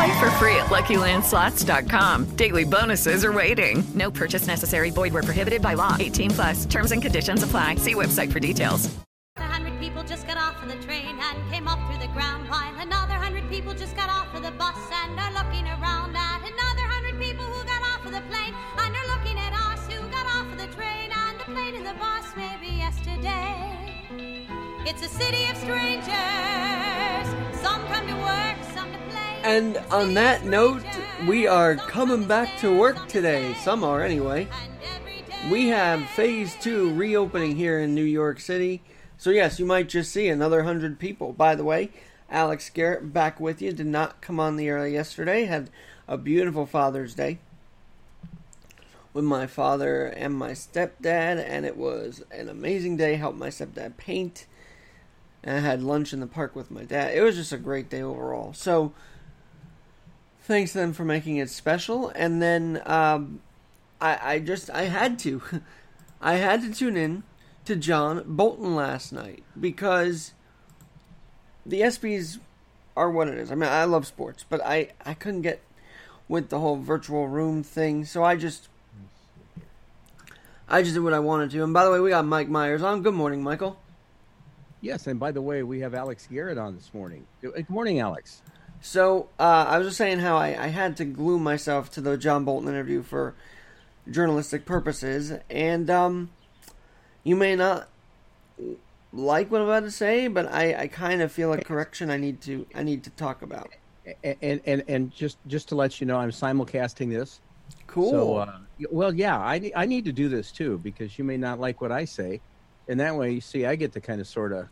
Play for free at LuckyLandSlots.com. Daily bonuses are waiting. No purchase necessary. Void were prohibited by law. 18 plus. Terms and conditions apply. See website for details. A hundred people just got off of the train and came up through the ground while another hundred people just got off of the bus and are looking around at another hundred people who got off of the plane and are looking at us who got off of the train and the plane and the bus maybe yesterday. It's a city of strangers. Some come to work. And on that note, we are coming back to work today. Some are, anyway. We have phase two reopening here in New York City. So, yes, you might just see another 100 people. By the way, Alex Garrett back with you. Did not come on the air yesterday. Had a beautiful Father's Day with my father and my stepdad, and it was an amazing day. Helped my stepdad paint. And I had lunch in the park with my dad. It was just a great day overall. So, thanks to them for making it special. And then um, I, I just I had to, I had to tune in to John Bolton last night because the ESPYS are what it is. I mean, I love sports, but I I couldn't get with the whole virtual room thing, so I just I just did what I wanted to. And by the way, we got Mike Myers on. Good morning, Michael. Yes, and by the way, we have Alex Garrett on this morning. Good morning, Alex. So uh, I was just saying how I, I had to glue myself to the John Bolton interview for journalistic purposes, and um, you may not like what I'm about to say, but I, I kind of feel a correction I need to I need to talk about. And and and just just to let you know, I'm simulcasting this. Cool. So, uh, well, yeah, I I need to do this too because you may not like what I say, and that way, you see, I get to kind of sort of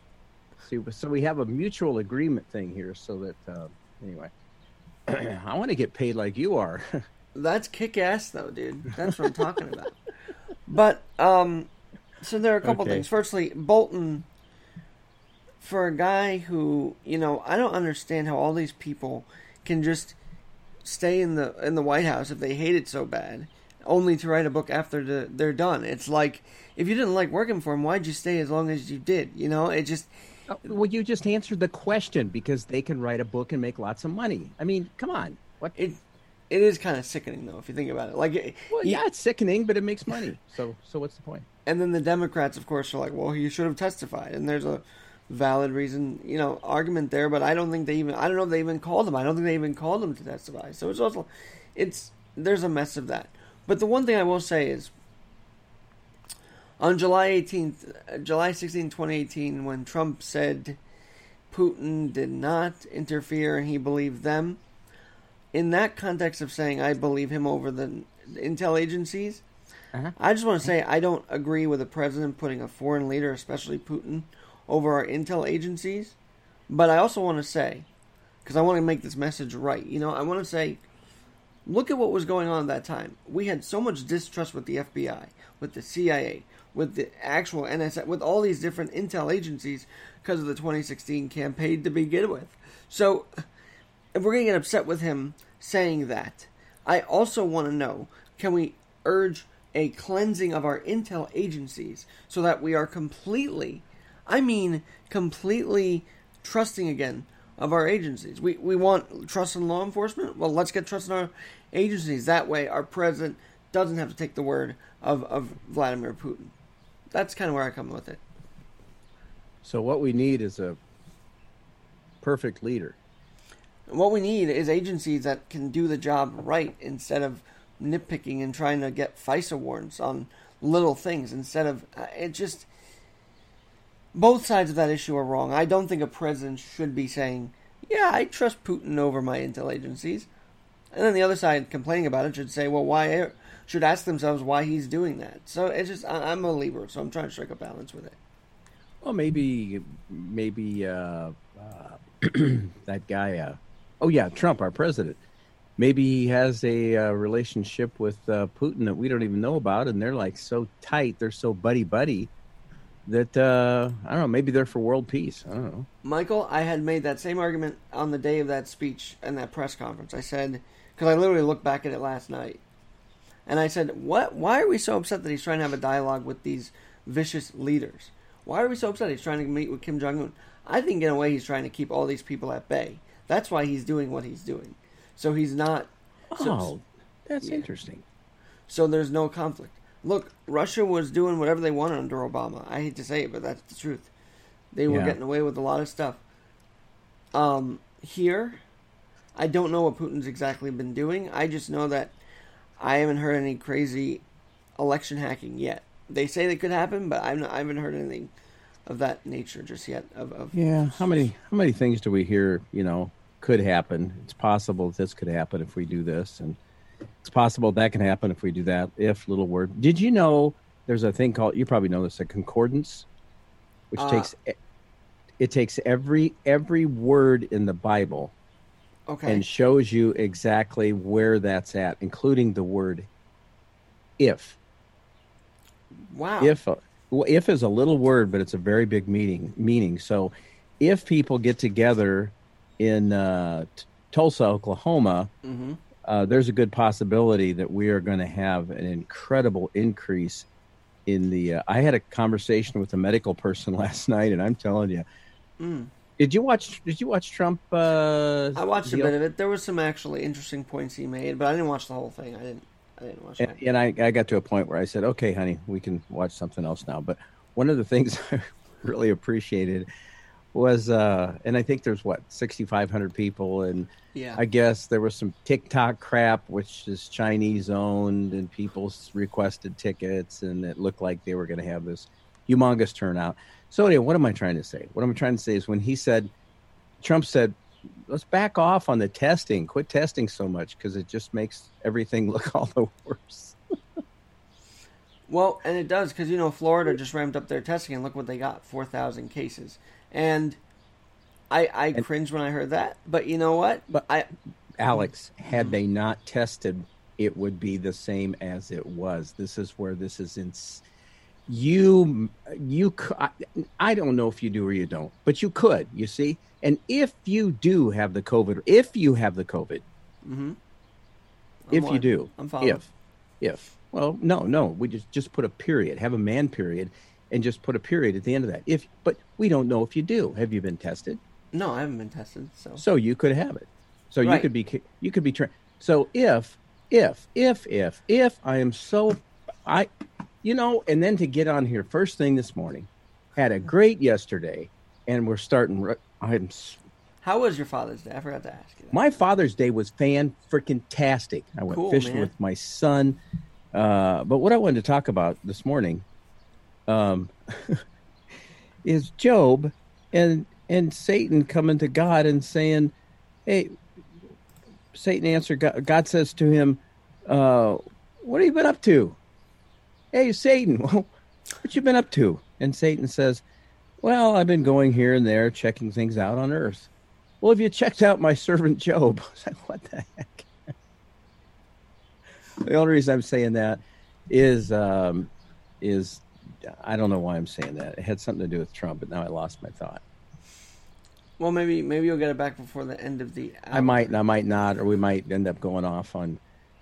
see. So we have a mutual agreement thing here, so that uh, anyway, I want to get paid like you are. That's kick ass, though, dude. That's what I'm talking about. But um, so there are a couple Okay. things. Firstly, Bolton, for a guy who you know, I don't understand how all these people can just stay in the in the White House if they hate it so bad, only to write a book after the, they're done. It's like if you didn't like working for him, why'd you stay as long as you did? You know, it just Oh. well, you just answered the question because they can write a book and make lots of money. I mean, come on. What? It it is kind of sickening though if you think about it. Like, it- Well, yeah, it's sickening, but it makes money. So, so what's the point? and then the Democrats, of course, are like, well, he should have testified, and there's a valid reason, you know, argument there. But I don't think they even, I don't know if they even called him. I don't think they even called him to testify. So it's also, it's there's a mess of that. But the one thing I will say is, on July 18th, uh, July 16, 2018, when Trump said Putin did not interfere and he believed them, in that context of saying I believe him over the intel agencies, I just want to say I don't agree with the president putting a foreign leader, especially Putin, over our intel agencies. But I also want to say, because I want to make this message right, you know, I want to say, look at what was going on at that time. We had so much distrust with the FBI, with the CIA, with the actual NSA, with all these different intel agencies because of the 2016 campaign to begin with. So, if we're going to get upset with him saying that, I also want to know can we urge a cleansing of our intel agencies so that we are completely, I mean, completely trusting again of our agencies? We, we want trust in law enforcement? Well, let's get trust in our agencies. That way, our president doesn't have to take the word of, of Vladimir Putin. That's kind of where I come with it. So, what we need is a perfect leader. What we need is agencies that can do the job right instead of nitpicking and trying to get FISA warrants on little things instead of uh, it just both sides of that issue are wrong. I don't think a president should be saying, "Yeah, I trust Putin over my intel agencies," and then the other side complaining about it should say, "Well, why?" Should ask themselves why he's doing that. So it's just I- I'm a believer, so I'm trying to strike a balance with it. Well, maybe, maybe uh, uh, that guy. Uh, oh yeah, Trump, our president. Maybe he has a uh, relationship with uh, Putin that we don't even know about, and they're like so tight, they're so buddy buddy that uh, I don't know. Maybe they're for world peace. I don't know. Michael, I had made that same argument on the day of that speech and that press conference. I said because I literally looked back at it last night, and I said, "What? Why are we so upset that he's trying to have a dialogue with these vicious leaders? Why are we so upset he's trying to meet with Kim Jong Un? I think in a way he's trying to keep all these people at bay. That's why he's doing what he's doing. So he's not. So, Oh, that's interesting. so there's no conflict. Look, Russia was doing whatever they wanted under Obama. I hate to say it, but that's the truth. They were Yeah. getting away with a lot of stuff. Um, here, I don't know what Putin's exactly been doing. I just know that I haven't heard any crazy election hacking yet. They say that could happen, but not, I haven't heard anything of that nature just yet. Of, of Yeah. How many how many things do we hear? You know, could happen. It's possible this could happen if we do this, and it's possible that can happen if we do that. If little word. Did you know there's a thing called? You probably know this. A concordance, which Uh, takes it takes every every word in the Bible okay. and shows you exactly where that's at, including the word if. wow. if well, if is a little word but it's a very big meaning meaning so if people get together in uh, T- tulsa oklahoma hmm uh, there's a good possibility that we are going to have an incredible increase in the uh, i had a conversation with a medical person last night and i'm telling you Mm. Did you watch did you watch trump uh, I watched a bit of it. There was some actually interesting points he made, but I didn't watch the whole thing. I didn't. I didn't watch and, it. and I, I got to a point where I said, "Okay, honey, we can watch something else now." But one of the things I really appreciated was, uh, and I think there's what 6,500 people, and Yeah. I guess there was some TikTok crap, which is Chinese owned, and people requested tickets, and it looked like they were going to have this humongous turnout. So anyway, what am I trying to say? What I'm trying to say is when he said, Trump said, let's back off on the testing, quit testing so much because it just makes everything look all the worse. Well, and it does because you know Florida just ramped up their testing, and look what they got: four thousand cases. And I I cringed when I heard that, but you know what? But- I Alex, mm-hmm. had they not tested, it would be the same as it was. This is where this is in. You, you, I don't know if you do or you don't, but you could. You see, and if you do have the COVID, if you have the COVID, Mhm. if you do, I'm following. if, if, well, no, no, we just just put a period, have a man period, and just put a period at the end of that. If, but we don't know if you do. Have you been tested? no, I haven't been tested, so So you could have it. So you could be you could be tra- so if if if if if I am so I you know and then to get on here first thing this morning had a great yesterday and we're starting ri- I'm how was your Father's Day? I forgot to ask you. That. my Father's Day was fan freaking tastic. I went Cool, fishing man. with my son. Uh, but what I wanted to talk about this morning um, is Job and and Satan coming to God and saying, "Hey, Satan answered. God, God says to him, uh, "What have you been up to?" Hey, Satan, what you been up to? And Satan says, "Well, I've been going here and there, checking things out on Earth." Well, have you checked out my servant Job? I was like, what the heck? the only reason I'm saying that is um, is I don't know why I'm saying that. It had something to do with Trump, but now I lost my thought. Well, maybe maybe you'll get it back before the end of the. Hour. I might and I might not, or we might end up going off on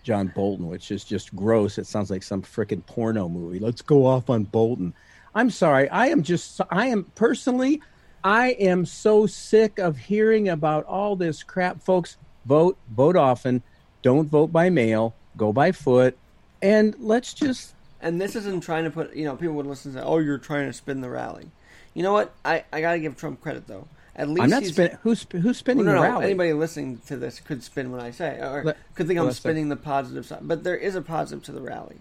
John Bolton, which is just gross. It sounds like some frickin' porno movie. Let's go off on Bolton. I'm sorry. I am just. I am personally. I am so sick of hearing about all this crap, folks. Vote, vote often. Don't vote by mail. Go by foot, and let's just. And this isn't trying to put. You know, people would listen to, "Oh, you're trying to spin the rally." You know what? I I gotta give Trump credit though. At least I'm not he's- spinning. Who's who's spinning Well, no, the no. rally? Anybody listening to this could spin what I say, or Let- could think I'm spinning the positive side. But there is a positive to the rally,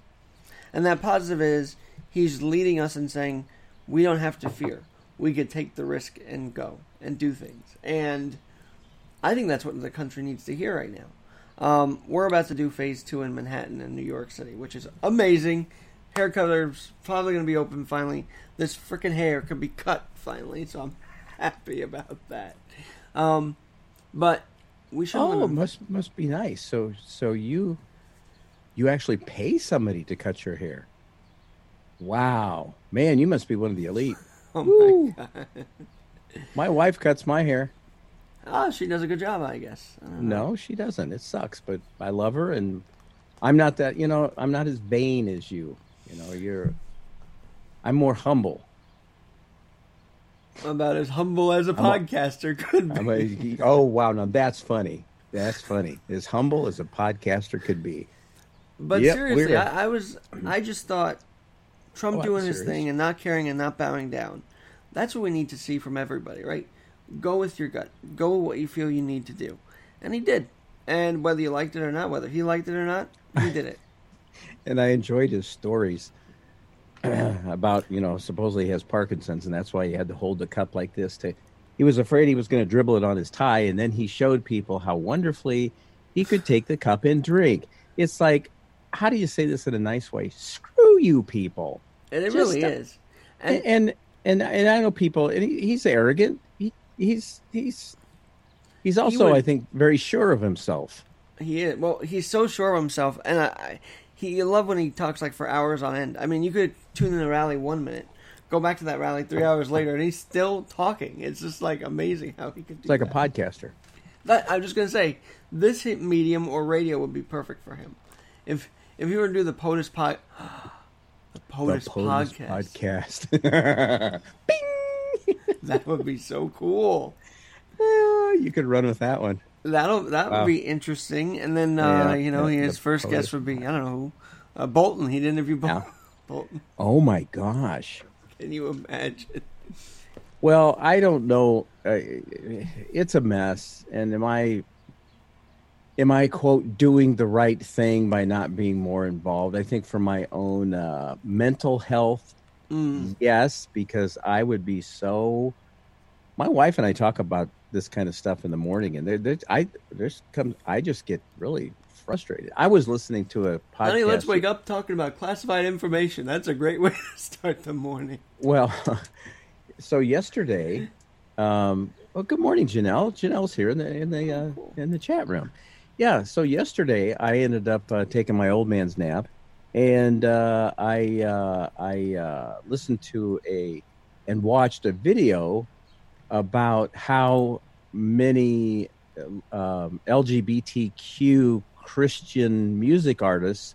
and that positive is he's leading us and saying we don't have to fear. we could take the risk and go and do things. And I think that's what the country needs to hear right now. Um, we're about to do phase two in Manhattan and New York City, which is amazing. Hair color's probably going to be open finally. This freaking hair could be cut finally, so I'm happy about that. Um, but we should. Oh, must must be nice. So so you you actually pay somebody to cut your hair. Wow, man, you must be one of the elite. Oh my god! My wife cuts my hair. Oh, she does a good job, I guess. I. No, she doesn't. It sucks, but I love her, and I'm not that. You know, I'm not as vain as you. You know, you're. I'm more humble. About as humble as a I'm a- podcaster could be. A, oh wow, now that's funny. That's funny. As humble as a podcaster could be. But Yep, seriously, I, I was I just thought Trump Oh, doing his thing and not caring and not bowing down. That's what we need to see from everybody, right? Go with your gut. Go with what you feel you need to do. And he did. And whether you liked it or not, whether he liked it or not, he did it. and I enjoyed his stories about you know supposedly he has Parkinson's and that's why he had to hold the cup like this to. He was afraid he was going to dribble it on his tie, and then he showed people how wonderfully he could take the cup and drink. It's like, how do you say this in a nice way? Screw you, people. And it Just really is. And and and, and I know people, and he, he's arrogant. He, he's he's he's also, would- I think, very sure of himself. He is. Well, he's so sure of himself, and I he you love when he talks like for hours on end. I mean, you could tune in a rally one minute, go back to that rally three oh. hours later, and he's still talking. It's just like amazing how he could. Do It's like that. a podcaster. That, I'm just gonna say this hit medium or radio would be perfect for him. If if he were to do the POTUS pod, the POTUS, The POTUS podcast, podcast. that would be so cool. you could run with that one. That'll that Wow. would be interesting. And then uh, Yeah, you know yeah, his first guest would be I don't know who, uh, Bolton. He'd interview Bol- Yeah. Bolton. Oh my gosh. Can you imagine? Well, I don't know. It's a mess. And am I, am I quote doing the right thing by not being more involved? I think for my own uh, mental health, Mm. yes, because I would be so. My wife and I talk about this kind of stuff in the morning, and there, there, I there's come. I just get really frustrated. I was listening to a podcast. Honey, let's wake up talking about classified information. That's a great way to start the morning. Well, so yesterday, um, well, good morning, Janelle. Janelle's here in the in the uh, in the chat room. Yeah. So yesterday, I ended up uh, taking my old man's nap, and uh, I uh, I uh, listened to a and watched a video about how many um, LGBTQ Christian music artists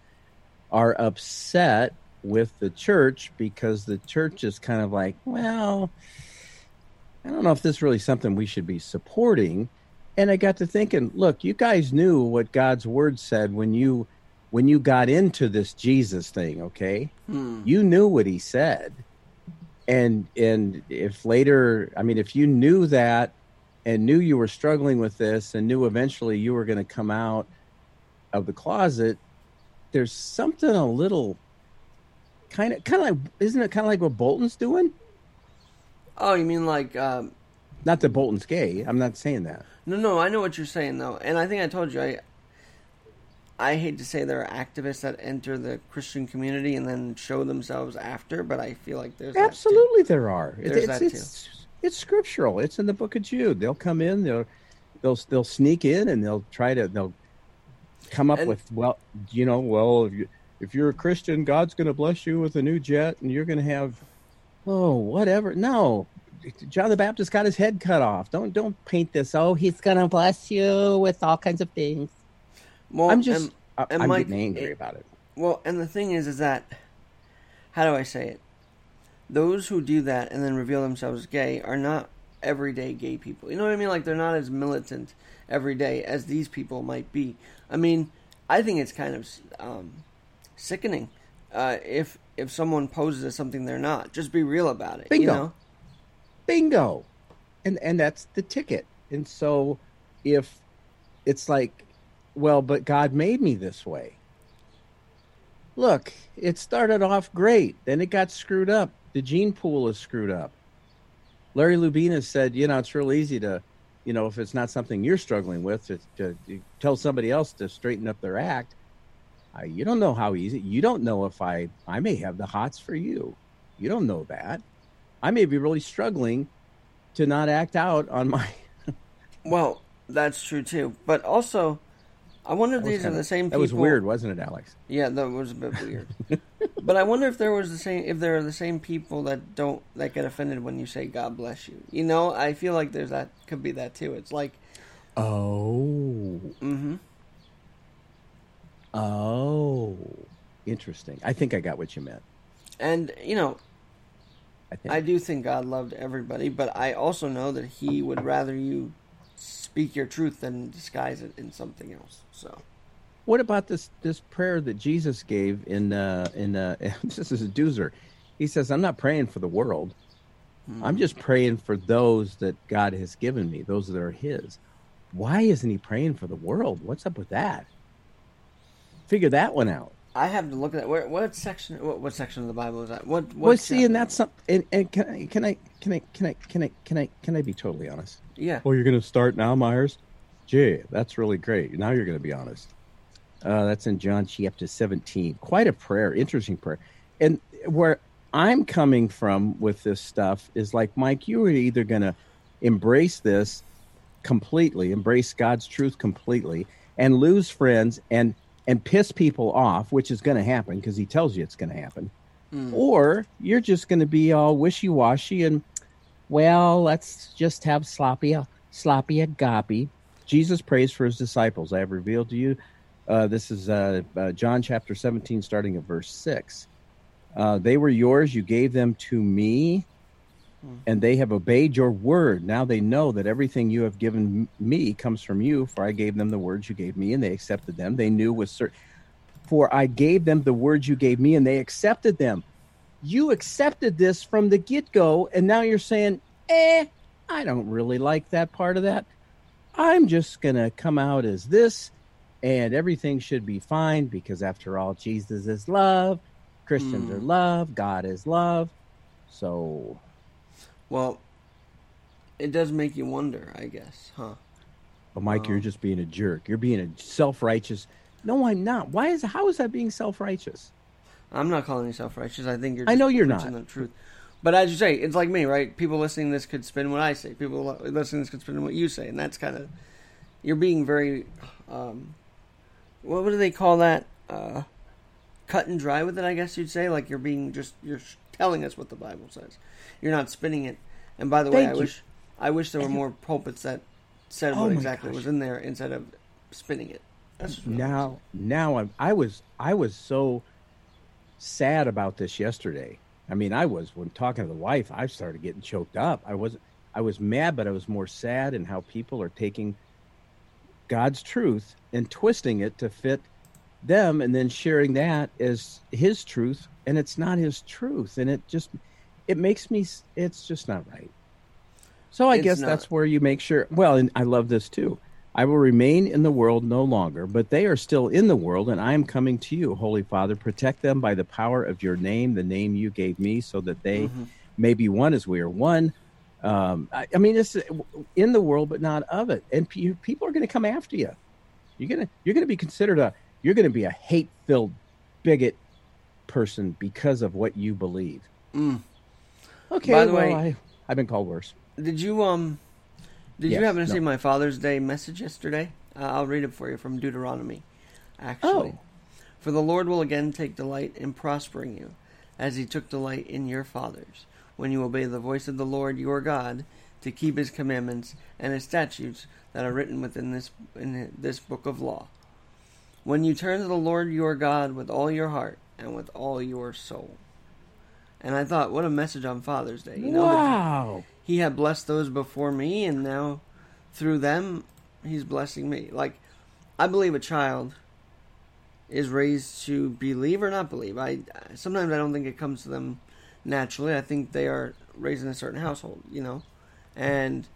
are upset with the church because the church is kind of like, well, I don't know if this is really something we should be supporting. And I got to thinking, look, you guys knew what God's word said when you when you got into this Jesus thing, okay? Hmm. You knew what he said. And and if later, I mean if you knew that and knew you were struggling with this and knew eventually you were going to come out of the closet, there's something a little kind of kind of like isn't it kind of like what Bolton's doing? Oh, you mean like? Um, Not that Bolton's gay. I'm not saying that. no, no. I know what you're saying though, and I think I told you. I I hate to say there are activists that enter the Christian community and then show themselves after, but I feel like there's. Absolutely, there are. There's it's that, it's it's scriptural. It's in the Book of Jude. They'll come in. They'll they'll they'll sneak in and they'll try to they'll come up And- with well you know well if you if you're a Christian God's going to bless you with a new jet and you're going to have oh whatever no John the Baptist got his head cut off. Don't don't paint this. Oh, he's gonna bless you with all kinds of things. Well, I'm just and- and I'm getting angry it- about it. Well, and the thing is, is that how do I say it? Those who do that and then reveal themselves gay are not everyday gay people. You know what I mean? Like they're not as militant every day as these people might be. I mean, I think it's kind of um, sickening uh, if if someone poses as something they're not. Just be real about it. You Bingo. know? bingo and and that's the ticket and so if it's like well but god made me this way look it started off great then it got screwed up the gene pool is screwed up Larry Lubina said, you know, it's real easy to, you know, if it's not something you're struggling with, to, to, tell somebody else to straighten up their act. Uh, you don't know how easy. You don't know if I I may have the hots for you. You don't know that. I may be really struggling to not act out on my. Well, that's true too. But also, I wonder if these are kinda- the same That was weird, wasn't it, Alex? Yeah, that was a bit weird. but I wonder if there was the same if there are the same people that don't that get offended when you say God bless you. You know, I feel like there's that could be that too. It's like Oh. mm-hmm. Oh. Interesting. I think I got what you meant. and you know, I think. I do think God loved everybody, but I also know that he would rather you speak your truth than disguise it in something else. So What about this this prayer that Jesus gave in uh in uh this is a doozer. He says, I'm not praying for the world. I'm just praying for those that God has given me, those that are his. Why isn't he praying for the world? What's up with that? Figure that one out. I have to look at that. Where, what section? What, what section of the Bible is that? What? what Well, see, and that's something. And, and can I, can I, can I, can I, can I, can I, can I be totally honest? Yeah. Oh, you're going to start now, Myers? Gee, that's really great. Now you're going to be honest. Uh, that's in John chapter 17. Quite a prayer, interesting prayer. And where I'm coming from with this stuff is like, Mike, you are either going to embrace this completely, embrace God's truth completely, and lose friends and and piss people off, which is going to happen because He tells you it's going to happen, or you're just going to be all wishy washy and well, let's just have sloppy, sloppy agape. Jesus prays for his disciples. I have revealed to you. Uh, this is uh, uh, John chapter 17, starting at verse 6. Uh, they were yours. You gave them to me, and they have obeyed your word. Now they know that everything you have given me comes from you, for I gave them the words you gave me, and they accepted them. They knew with certain. For I gave them the words you gave me, and they accepted them you accepted this from the get go, and now you're saying, eh, I don't really like that part of that. I'm just going to come out as this, and everything should be fine because, after all, Jesus is love, Christians are love, God is love. So, Well, it does make you wonder, I guess, huh? but Mike, you're just being a jerk. You're being a self righteous. No, I'm not. Why is how is that being self righteous? I'm not calling you self-righteous. I think you're. I know you're not. the truth. But as you say, it's like me, right? People listening to this could spin what I say. People listening to this could spin what you say, and that's kind of you're being very. Um, what, do they call that? Uh, cut and dry with it, I guess you'd say. Like you're being just you're telling us what the Bible says. You're not spinning it. And by the way, Thank I you. wish I wish there were more pulpits that said Oh what exactly gosh. was in there instead of spinning it. That's just what I now now I'm, i was i was so sad about this yesterday i mean i was when talking to the wife i started getting choked up i wasn't i was mad but i was more sad in how people are taking god's truth and twisting it to fit them and then sharing that as his truth and it's not his truth and it just it makes me it's just not right so I It's guess not. that's where you make sure. Well, and I love this too. I will remain in the world no longer, but they are still in the world, and I am coming to you, Holy Father. Protect them by the power of your name, the name you gave me, so that they Mm-hmm. may be one as we are one. Um, I, I mean, it's in the world, but not of it. And pe- people are going to come after you. You're gonna you're gonna be considered a you're going to be a hate filled bigot person because of what you believe. Okay. Mm. By the well, way- I, I've been called worse. Did you um? Did you happen to no. see my Father's Day message yesterday? Uh, I'll read it for you from Deuteronomy. Actually, Oh. for the Lord will again take delight in prospering you, as He took delight in your fathers, when you obey the voice of the Lord your God to keep His commandments and His statutes that are written within this in this book of law. When you turn to the Lord your God with all your heart and with all your soul. And I thought, what a message on Father's Day! You know, wow. He had blessed those before me and now through them he's blessing me. Like i believe a child is raised to believe or not believe. I sometimes i don't think it comes to them naturally. I think they are raised in a certain household you know? And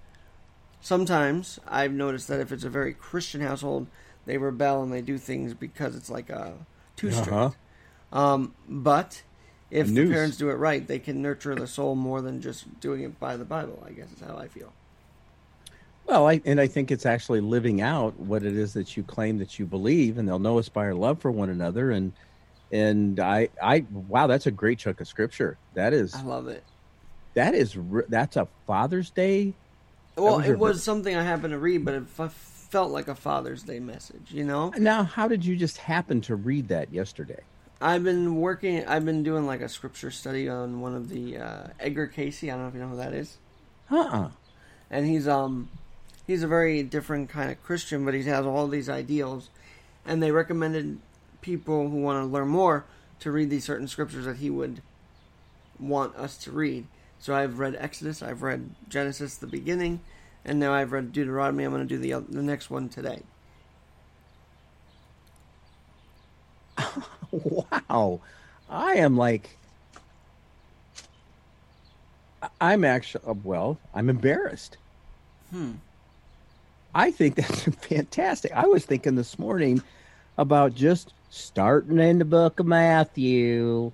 sometimes i've noticed that if it's a very christian household they rebel and they do things because it's like a too strict Uh-huh. um, but if the parents do it right, they can nurture the soul more than just doing it by the Bible. I guess is how I feel. Well, I, and I think it's actually living out what it is that you claim that you believe, and they'll know us by our love for one another. And and I, I, wow, that's a great chunk of scripture. That is, I love it. that is, that's a Father's Day. Well, was it was something I happened to read, but it f- felt like a Father's Day message. You know, Now, how did you just happen to read that yesterday? I've been working. I've been doing like a scripture study on one of the uh, Edgar Cayce. I don't know if you know who that is. Uh-uh. and he's um he's a very different kind of Christian, but he has all these ideals, and they recommended people who want to learn more to read these certain scriptures that he would want us to read. So I've read Exodus, I've read Genesis, the beginning, and now I've read Deuteronomy. I'm going to do the the next one today. Wow. I am like, I'm actually, well, I'm embarrassed. Hmm. I think that's fantastic. I was thinking this morning about just starting in the book of Matthew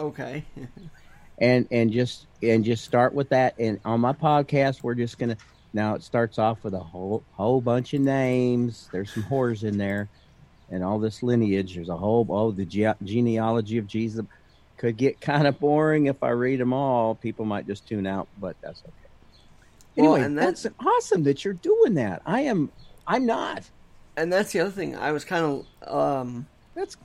Okay. and and just and just start with that and on my podcast we're just gonna now it starts off with a whole whole bunch of names there's some whores in there and all this lineage there's a whole oh the ge- genealogy of jesus could get kind of boring if i read them all people might just tune out but that's okay Well, anyway and that- that's awesome that you're doing that i am i'm not and that's the other thing. I was kind of um that's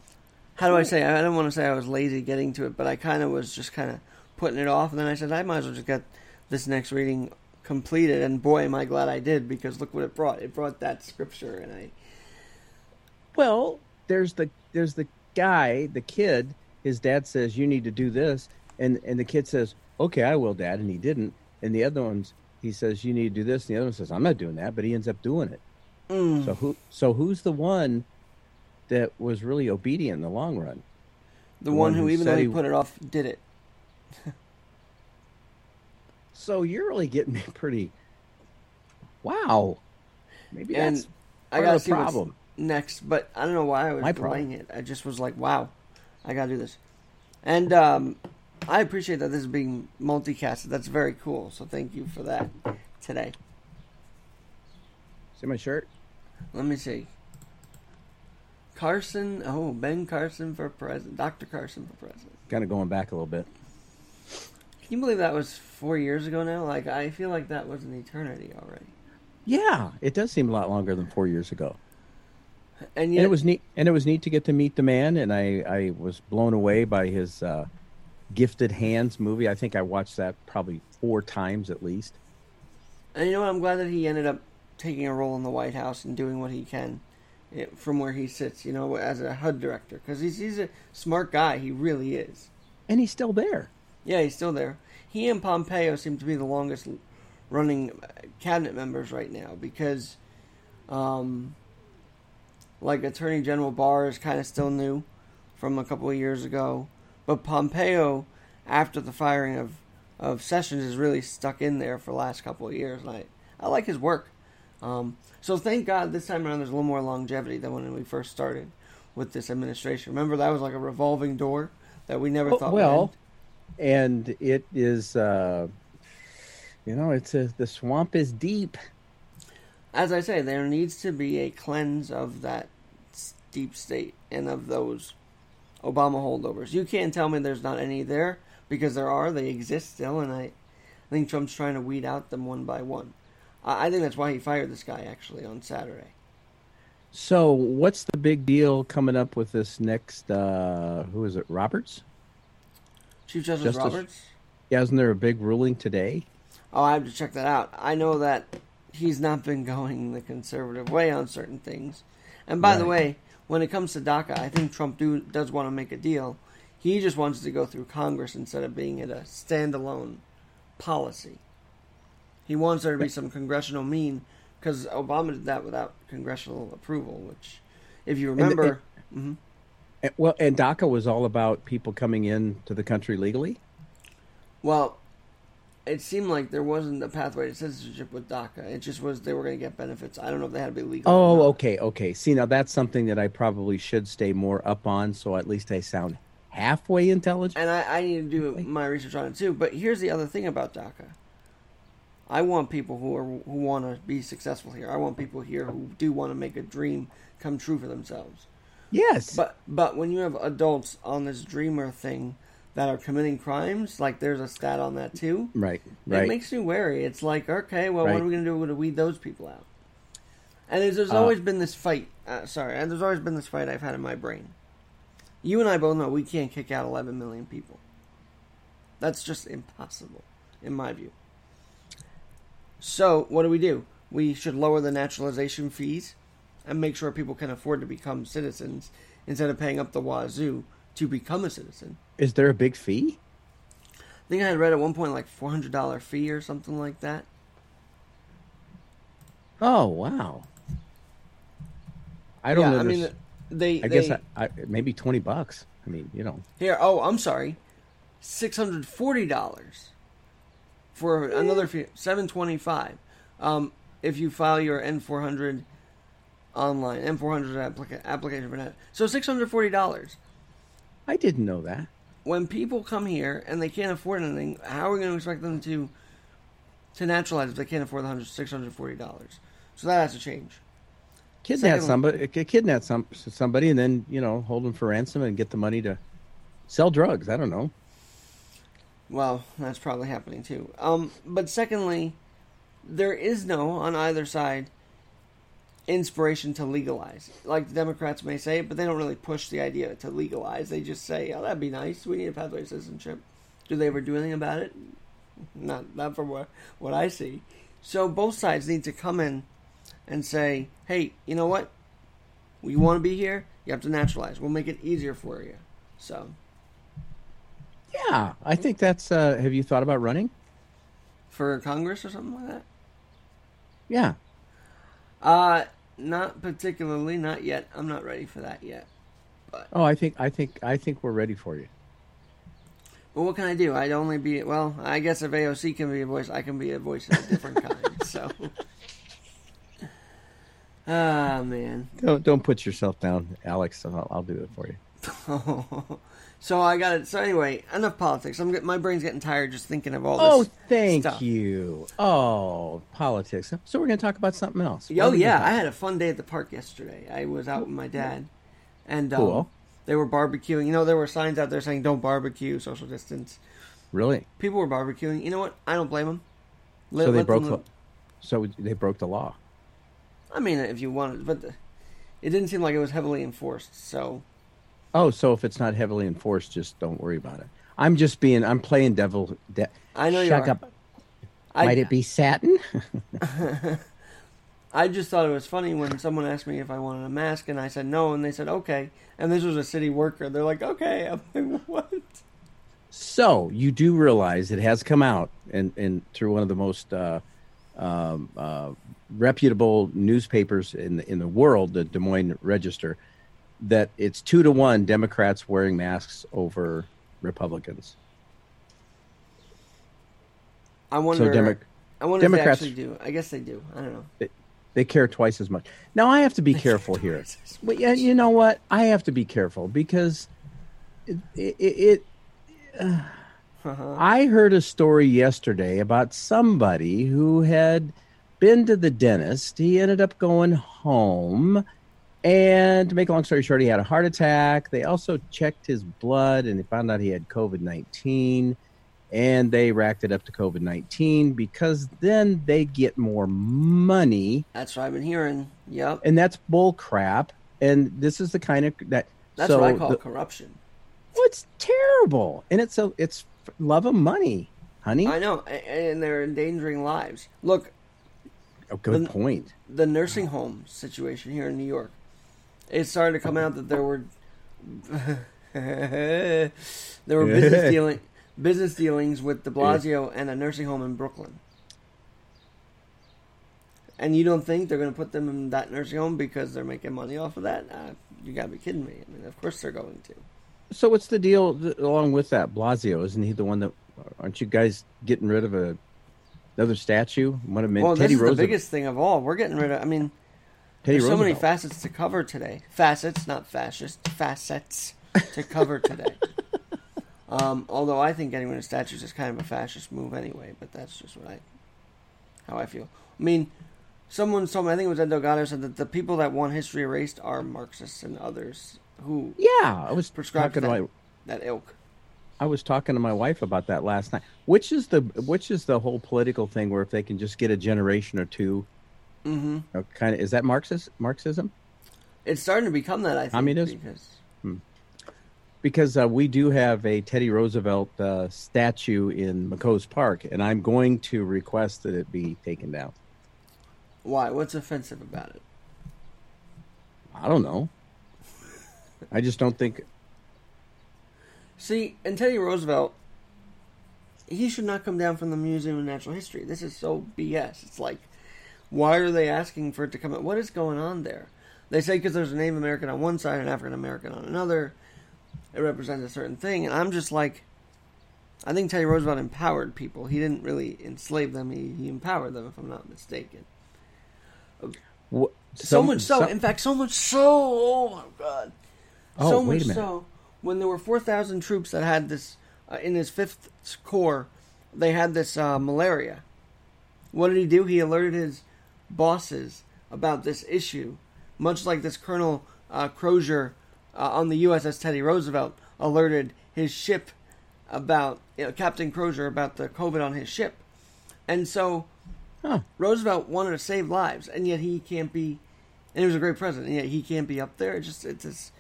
how do I say? I don't want to say I was lazy getting to it, but I kind of was just kind of putting it off. And then I said I might as well just get this next reading completed. And boy, am I glad I did because look what it brought. It brought that scripture, and I Well, there's the there's the guy, the kid. His dad says you need to do this, and and the kid says, "Okay, I will, Dad," and he didn't. And the other ones, he says you need to do this, and the other one says, "I'm not doing that," but he ends up doing it. Mm. So who so who's the one that was really obedient in the long run? the, one, who, even though he put it off, did it. So you're really getting me pretty. Wow, maybe And that's I gotta the see problem. Next, but I don't know why I was My problem. it. I just was like, wow, I gotta do this. And um, I appreciate that this is being multicasted. That's very cool. So thank you for that today. See my shirt? Let me see. Carson, oh Ben Carson for president, Dr. Carson for president. Kind of going back a little bit. Can you believe that was four years ago now? Like I feel like that was an eternity already. Yeah, it does seem a lot longer than four years ago. And yet, and it was neat and it was neat to get to meet the man and i i was blown away by his uh gifted hands movie i think i watched that probably four times at least And you know what? I'm glad that he ended up taking a role in the White House and doing what he can eh, from where he sits, you know, as a HUD director. Because he's, he's a smart guy. He really is. and he's still there Yeah, he's still there. He and Pompeo seem to be the longest running cabinet members right now because, um, like Attorney General Barr is kind of still new from a couple of years ago, but Pompeo, after the firing of of Sessions, is really stuck in there for the last couple of years, and I I like his work. Um, so thank God this time around there's a little more longevity than when we first started with this administration. Remember that was like a revolving door that we never Oh, thought. would well end? and it is uh you know it's a the swamp is deep as I say, there needs to be a cleanse of that deep state and of those Obama holdovers. You can't tell me there's not any there because there are. They exist still, and I, I think Trump's trying to weed out them one by one. I, I think that's why he fired this guy actually on Saturday. so what's the big deal coming up with this next uh who is it roberts Chief Justice, Justice- Roberts. yeah isn't there a big ruling today Oh, I have to check that out. I know that he's not been going the conservative way on certain things. And by the way, when it comes to DACA, I think Trump do, does want to make a deal. He just wants to go through Congress instead of being it a standalone policy. He wants there to be some congressional mean because Obama did that without congressional approval. Which, if you remember, mhm. And- well and daca was all about people coming in to the country legally well, it seemed like there wasn't a pathway to citizenship with DACA. It just was they were going to get benefits. I don't know if they had to be legal. Oh, okay, okay. See, now that's something that I probably should stay more up on, so at least I sound halfway intelligent. And I, I need to do my research on it too. But here's the other thing about DACA. I want people who are who want to be successful here. I want people here who do want to make a dream come true for themselves. Yes, But but when you have adults on this dreamer thing that are committing crimes, like there's a stat on that too. right, Right. It makes me wary. It's like, okay, well, Right. what are we going to do We're going to weed those people out? And there's, there's Uh, always been this fight. Uh, sorry, and there's always been this fight I've had in my brain. You and I both know we can't kick out 11 million people. That's just impossible, in my view. So, what do we do? We should lower the naturalization fees and make sure people can afford to become citizens instead of paying up the wazoo to become a citizen. Is there a big fee? I think I had read at one point like four hundred dollar fee or something like that. Oh wow. I don't yeah, know. I mean, they. I they, guess I, I, maybe twenty bucks. I mean, you know. here. Oh, I'm sorry, six hundred forty dollars for another fee. Seven twenty five. Um, if you file your N four hundred online, N four hundred application for that. So six hundred forty dollars. I didn't know that. When people come here and they can't afford anything, how are we going to expect them to to naturalize if they can't afford the hundred six hundred forty dollars? So that has to change. Kidnap Secondly- somebody, kidnap some somebody, and then you know hold them for ransom and get the money to sell drugs. I don't know. Well, that's probably happening too. Um, but secondly, there is no on either side inspiration to legalize. Like the Democrats may say, but they don't really push the idea to legalize. They just say, "Oh, that'd be nice. We need a pathway to citizenship." Do they ever do anything about it? Not, not from what what I see. So both sides need to come in and say, "Hey, you know what? You want to be here? You have to naturalize. We'll make it easier for you." So Yeah, I think that's. Uh, have you thought about running? for Congress or something like that. Yeah. Uh, not particularly, not yet. I'm not ready for that yet. But Oh, I think I think I think we're ready for you. But what can I do? I'd only be well. I guess if AOC can be a voice, I can be a voice of a different kind. So, ah man. Don't don't put yourself down, Alex. I'll, I'll do it for you. so I got it. So anyway, enough politics. I'm get, my brain's getting tired just thinking of all Oh, this. Oh, thank stuff. you. Oh, politics. So we're going to talk about something else. Oh What yeah. I had a fun day at the park yesterday. I was out with my dad, and um, Cool. they were barbecuing. You know, there were signs out there saying "Don't barbecue, social distance." Really? People were barbecuing. You know what? I don't blame them. so they broke. The, so they broke the law. I mean, if you wanted, but the, it didn't seem like it was heavily enforced. So Oh, so if it's not heavily enforced, just don't worry about it. I'm just being. I'm playing devil. De- I know you Shut up. I, Might it be satin? I just thought it was funny when someone asked me if I wanted a mask, and I said no, and they said okay, and this was a city worker. They're like, okay. I'm like, what? So you do realize it has come out and, and through one of the most uh, um, uh, reputable newspapers in the, in the world, the Des Moines Register, that it's two to one Democrats wearing masks over Republicans. I wonder. Demo- I wonder Democrats- if they actually do. I guess they do. I don't know. They, they care twice as much. Now I have to be careful here. But yeah, you know what? I have to be careful because it. it, it uh, uh-huh. I heard a story yesterday about somebody who had been to the dentist. He ended up going home. And to make a long story short, he had a heart attack. They also checked his blood and they found out he had COVID 19. And they racked it up to COVID 19 because then they get more money. That's what I've been hearing. Yep. And that's bull crap. And this is the kind of that. That's so what I call the- corruption. well, it's terrible, and it's a it's love of money, honey. I know, and they're endangering lives. Look, Oh, good the- point. the nursing home situation here in New York. It started to come out that there were there were business dealing business dealings with De Blasio and a nursing home in Brooklyn. And you don't think they're going to put them in that nursing home because they're making money off of that? Uh, you got to be kidding me! I mean, of course they're going to. So what's the deal th- along with that? Blasio isn't he the one that? Aren't you guys getting rid of a another statue? One of Well, Teddy this is Roosevelt. the biggest thing of all. We're getting rid of. I mean, There's so many facets to cover today. Facets, not fascist. Facets to cover today. Um, although I think getting rid of statues is kind of a fascist move anyway, but that's just what I, how I feel. I mean, someone told me, I think it was Ed Delgado, said that the people that want history erased are Marxists and others who Yeah, I was prescribe talking to that, my that ilk. I was talking to my wife about that last night. Which is the which is the whole political thing where if they can just get a generation or 2 Mm-hmm. kind of is that Marxist Marxism? It's starting to become that, I think. Communism? Because, Because uh, we do have a Teddy Roosevelt uh, statue in McCoe's Park, and I'm going to request that it be taken down. why? What's offensive about it? I don't know. I just don't think. See, and Teddy Roosevelt, he should not come down from the Museum of Natural History. This is so BS. It's like, why are they asking for it to come out? What is going on there? They say because there's a Native American on one side and African American on another, it represents a certain thing. And I'm just like, I think Teddy Roosevelt empowered people. He didn't really enslave them. He, he empowered them, if I'm not mistaken. Wh- So some- much so, in fact, so much so. Oh my god! Oh, so much so, when there were four thousand troops that had this uh, in his fifth corps, they had this uh, malaria. What did he do? He alerted his bosses about this issue, much like this Colonel uh, Crozier uh, on the USS Teddy Roosevelt alerted his ship about you know, Captain Crozier about the COVID on his ship, and so Huh. Roosevelt wanted to save lives, and yet he can't be. And he was a great president, and yet he can't be up there. It's just it's just,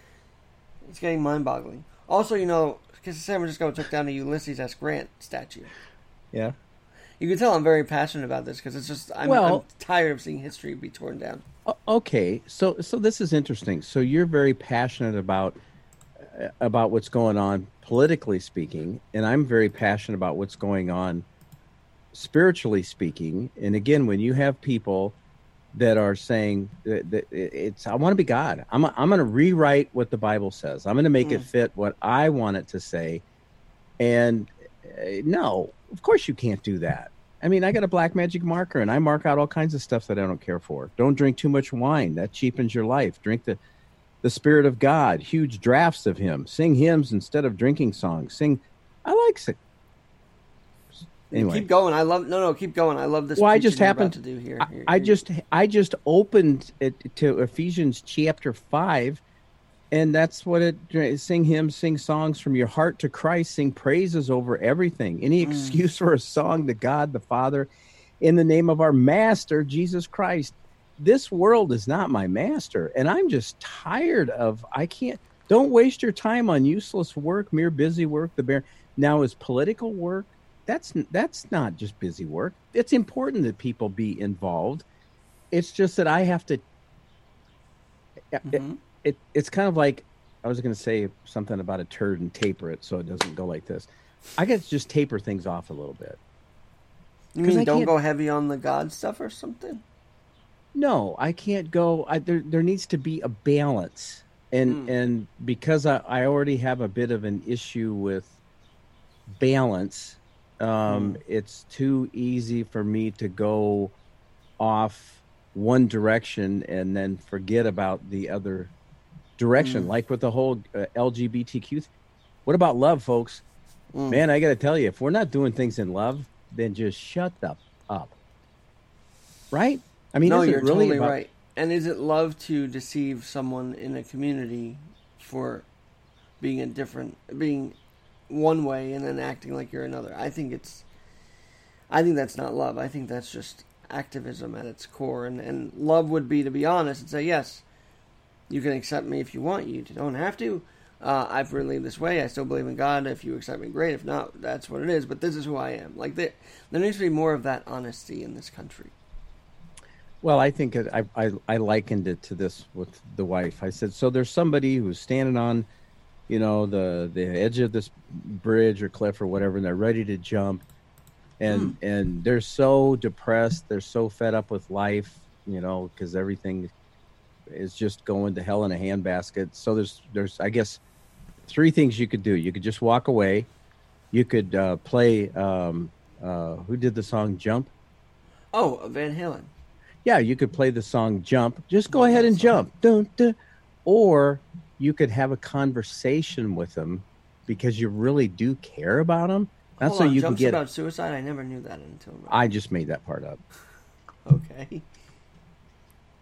it's getting mind-boggling. Also, you know, because San Francisco took down a Ulysses S. Grant statue. Yeah. You can tell I'm very passionate about this because it's just I'm, Well- I'm tired of seeing history be torn down. Okay, so so this is interesting. So you're very passionate about uh, about what's going on politically speaking, and I'm very passionate about what's going on spiritually speaking. And again, when you have people that are saying that, that it's I want to be God. I'm I'm going to rewrite what the Bible says. I'm going to make it fit what I want it to say. And Uh, no, of course you can't do that. I mean, I got a black magic marker and I mark out all kinds of stuff that I don't care for. Don't drink too much wine. That cheapens your life. Drink the the spirit of God, huge drafts of him. Sing hymns instead of drinking songs. Sing I like sing. Anyway, Keep going. I love no no. Keep going. I love this. well, I just happened to do here. I, Here- I here. just I just opened it to Ephesians chapter five, and that's what it sing hymns, sing songs from your heart to Christ, sing praises over everything. Any Mm. excuse for a song to God the Father, in the name of our Master Jesus Christ. This world is not my master, and I'm just tired of. I can't. Don't waste your time on useless work, mere busy work. The bear now is political work that's that's not just busy work. It's important that people be involved. It's just that I have to. It, it it's kind of like I was going to say something about a turd and taper it so it doesn't go like this. I guess just taper things off a little bit. You mean I don't go heavy on the God stuff or something? No, I can't go. I, there there needs to be a balance, and and because I, I already have a bit of an issue with balance, um, it's too easy for me to go off one direction and then forget about the other direction. Mm. Like with the whole uh, LGBTQ. th- What about love, folks? Mm. Man, I got to tell you, if we're not doing things in love, then just shut the up. Right? I mean, no, is it you're really totally about- right. And is it love to deceive someone in a community for being a different, being one way and then acting like you're another? I think it's, I think that's not love. I think that's just activism at its core. And and love would be to be honest and say yes, you can accept me if you want. You don't have to. Uh, I've really this way. I still believe in God. If you accept me, great. If not, that's what it is. But this is who I am. Like there, there needs to be more of that honesty in this country. Well, I think it, I, I I likened it to this with the wife. I said, so there's somebody who's standing on, you know, the the edge of this bridge or cliff or whatever, and they're ready to jump, and and they're so depressed, they're so fed up with life, you know, because everything is just going to hell in a handbasket. So there's there's I guess three things you could do. You could just walk away. You could uh, play. Um, uh, who did the song "Jump"? Oh, Van Halen. Yeah, you could play the song Jump. Just go ahead and jump. Dun, dun. Or you could have a conversation with them because you really do care about them. Not Hold so on, you can get. about suicide. I never knew that until now. I just made that part up. Okay,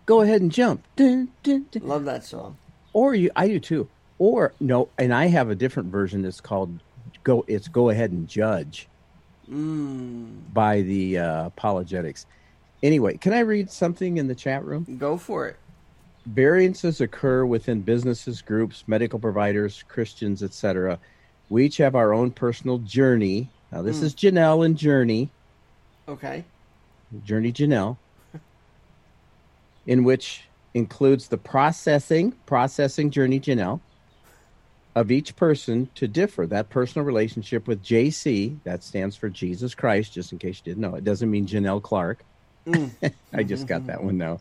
Go ahead and jump. Dun, dun, dun. love that song. Or you, I do too. Or no, and I have a different version. It's called "Go." It's "Go Ahead and Judge" Mm, by the uh, Apologetics. Anyway, can I read something in the chat room? go for it. Variances occur within businesses, groups, medical providers, Christians, etc. We each have our own personal journey. Now, this is Janelle and Journey, Okay. Journey Janelle, in which includes the processing, processing Journey Janelle of each person to differ. That personal relationship with JC, that stands for Jesus Christ, just in case you didn't know. It doesn't mean Janelle Clark. Mm. I just got that one now.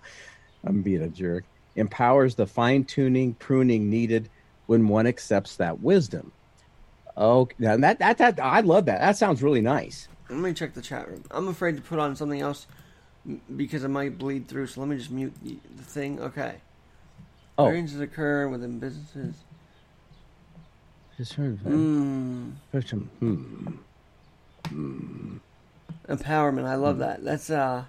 I'm being a jerk. Empowers the fine tuning, pruning needed when one accepts that wisdom. Oh, now that, that that I love that. That sounds really nice. Let me check the chat room. I'm afraid to put on something else because it might bleed through. So let me just mute the, thing. Okay. Oh, Variances occur within businesses. just heard that. Mm, Hmm. empowerment. I Hmm. love that. That's uh.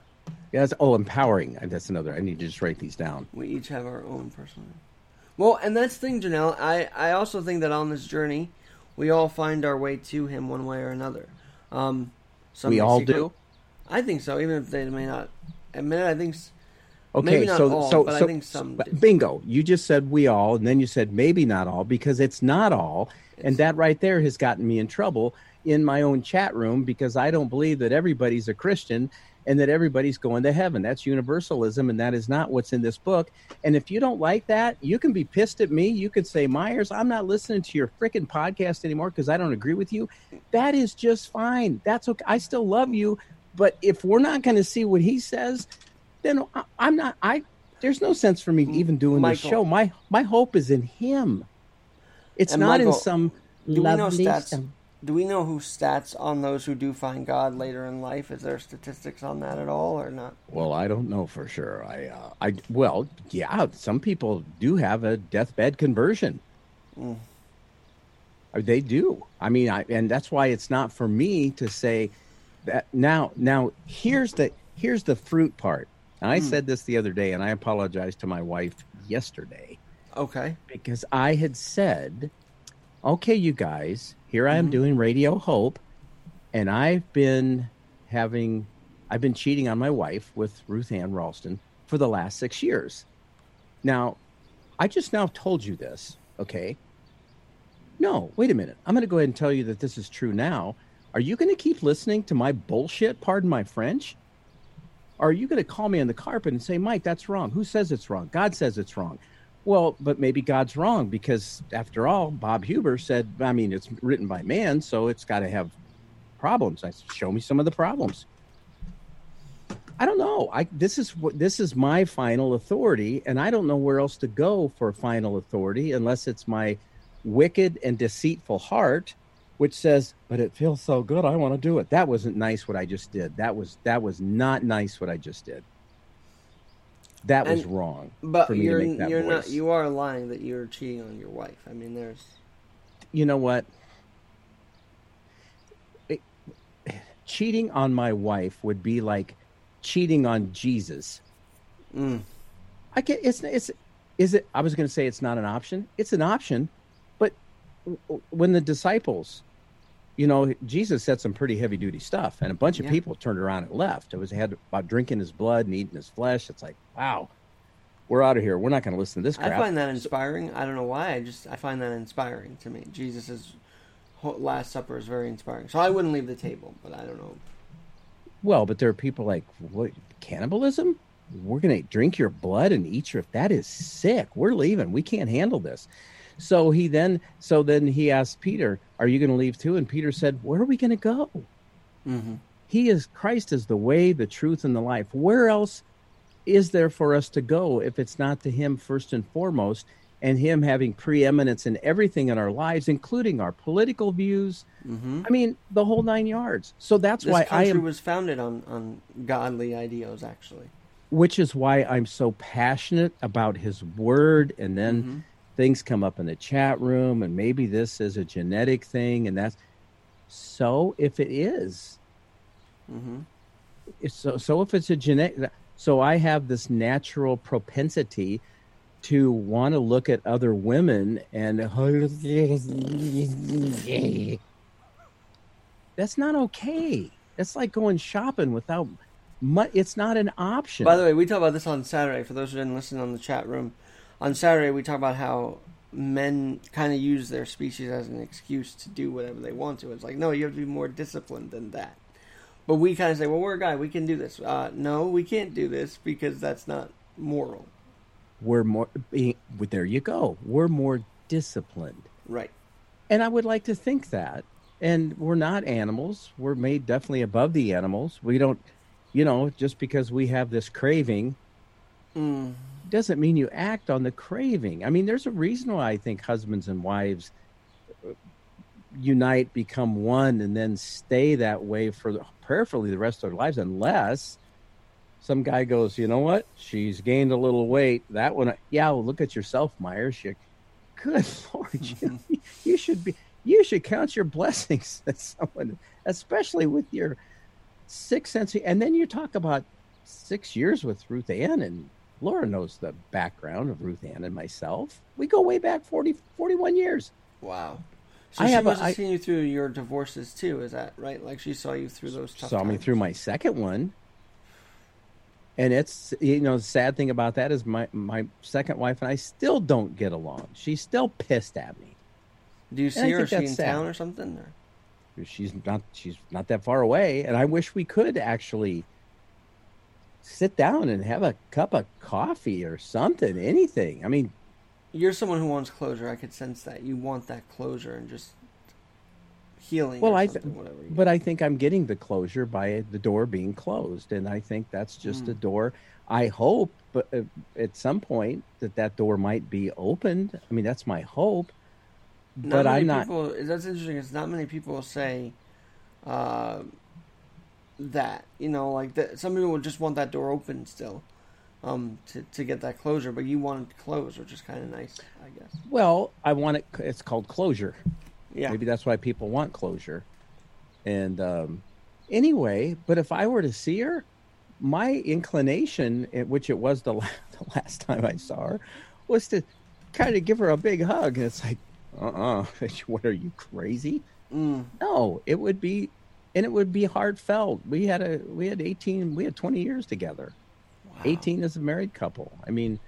Yeah, that's oh empowering. That's another. I need to just write these down. We each have our own personal. Well, and that's the thing, Janelle. I I also think that on this journey, we all find our way to Him one way or another. Um, some We all do? I think so, even if they may not admit it. I think. Okay, Maybe not so all, so but I so think some but bingo. You just said we all, and then you said maybe not all because it's not all, and that right there has gotten me in trouble in my own chat room because I don't believe that everybody's a Christian and that everybody's going to heaven. That's universalism, and that is not what's in this book. And if you don't like that, you can be pissed at me. You could say, Myers, I'm not listening to your freaking podcast anymore because I don't agree with you. That is just fine. That's okay. I still love you, but if we're not going to see what he says, then I- I'm not. I there's no sense for me even doing this show. My my hope is in him. It's And not in some Do we know stats? some- Do we know who stats on those who do find God later in life? Is there statistics on that at all, or not? Well, I don't know for sure. I uh, I well, yeah, some people do have a deathbed conversion. Mm. Uh, They do. I mean, I and that's why it's not for me to say that now. Now here's the here's the fruit part. And Hmm. I said this the other day, and I apologized to my wife yesterday. Okay. because I had said, okay, you guys, here I am doing Radio Hope, and I've been having, I've been cheating on my wife with Ruth Ann Ralston for the last six years. Now, I just now told you this, okay? No, wait a minute. I'm going to go ahead and tell you that this is true now. Are you going to keep listening to my bullshit, pardon my French? Or are you going to call me on the carpet and say, Mike, that's wrong? Who says it's wrong? God says it's wrong. Well, but maybe God's wrong because, after all, Bob Huber said, I mean, it's written by man, so it's got to have problems. I said, show me some of the problems. I don't know. I this is what this is my final authority, and I don't know where else to go for final authority unless it's my wicked and deceitful heart, which says, "But it feels so good, I want to do it." That wasn't nice what I just did. That was that was not nice what I just did. That was wrong. But you're to make that you're not you are lying that you're cheating on your wife. I mean, there's you know what? It- cheating on my wife would be like cheating on Jesus. Mm. I can't. It's it's. Is it? I was going to say it's not an option. It's an option, but w- w- when the disciples, you know, Jesus said some pretty heavy duty stuff, and a bunch of Yeah. people turned around and left. It was had about drinking his blood and eating his flesh. It's like, wow, we're out of here. We're not going to listen to this crap. I find that inspiring. I don't know why. I just I find that inspiring to me. Jesus' whole Last Supper is very inspiring. So I wouldn't leave the table, but I don't know. Well, but there are people like what cannibalism? We're gonna drink your blood and eat your that is sick. We're leaving. We can't handle this. So he then so then he asked Peter, Are you gonna leave too? And Peter said, Where are we gonna go? Mm-hmm. He is Christ is the way, the truth, and the life. Where else is there for us to go if it's not to him first and foremost, and him having preeminence in everything in our lives, including our political views? Mm-hmm. I mean, the whole nine yards. So that's This why I am was founded on on godly ideals, actually. which is why I'm so passionate about his word and then Mm-hmm. Things come up in the chat room, and maybe this is a genetic thing, and that's so. If it is, Mm-hmm. so so if it's a genetic so i have this natural propensity to want to look at other women and that's not okay that's like going shopping without it's not an option By the way, we talk about this on Saturday. For those who didn't listen on the chat room, on Saturday we talk about how men kind of use their species as an excuse to do whatever they want to. It's like, no, you have to be more disciplined than that. But we kind of say, well, we're a guy, we can do this. Uh, no, we can't do this because that's not moral. we're more there you go we're more disciplined Right. And I would like to think that. And we're not animals. We're made definitely above the animals. We don't, you know, just because we have this craving Mm. Doesn't mean you act on the craving. I mean, there's a reason why I think husbands and wives uh, unite, become one, and then stay that way for the, prayerfully the rest of their lives, unless some guy goes, you know what? She's gained a little weight. That one, yeah. Well, look at yourself, Myers. You, good lord, you, you should be. You should count your blessings that someone, especially with your six sense. And then you talk about six years with Ruth Ann, and Laura knows the background of Ruth Ann and myself. We go way back 40, 41 years. Wow. So I she have a- must have I- seen you through your divorces too, is that right? Like she saw you through those tough saw me through my second one. And it's you know the sad thing about that is my my second wife and I still don't get along. She's still pissed at me. Do you see her? Is she in sad. town or something? Or? She's not she's not that far away, and I wish we could actually sit down and have a cup of coffee or something, anything. I mean, You're someone who wants closure. I could sense that you want that closure and just healing. well, I th- something, whatever. you- but I think I'm getting the closure by the door being closed, and I think that's just a Mm. door. I hope, but uh, at some point that that door might be opened. I mean, that's my hope. Not but I'm not. People, that's interesting. It's not many people say uh, that. You know, like that. Some people would just want that door open still, um, to to get that closure. But you want it closed, which is kind of nice, I guess. Well, I want it. It's called closure. Yeah. Maybe that's why people want closure. And um, anyway, but if I were to see her, my inclination, eh, which it was the, la- the last time I saw her, was to kind of give her a big hug. And it's like, uh uh what are you crazy? Mm. No, it would be, and it would be heartfelt. We had a, we had 18, we had 20 years together. 18 as a married couple. I mean,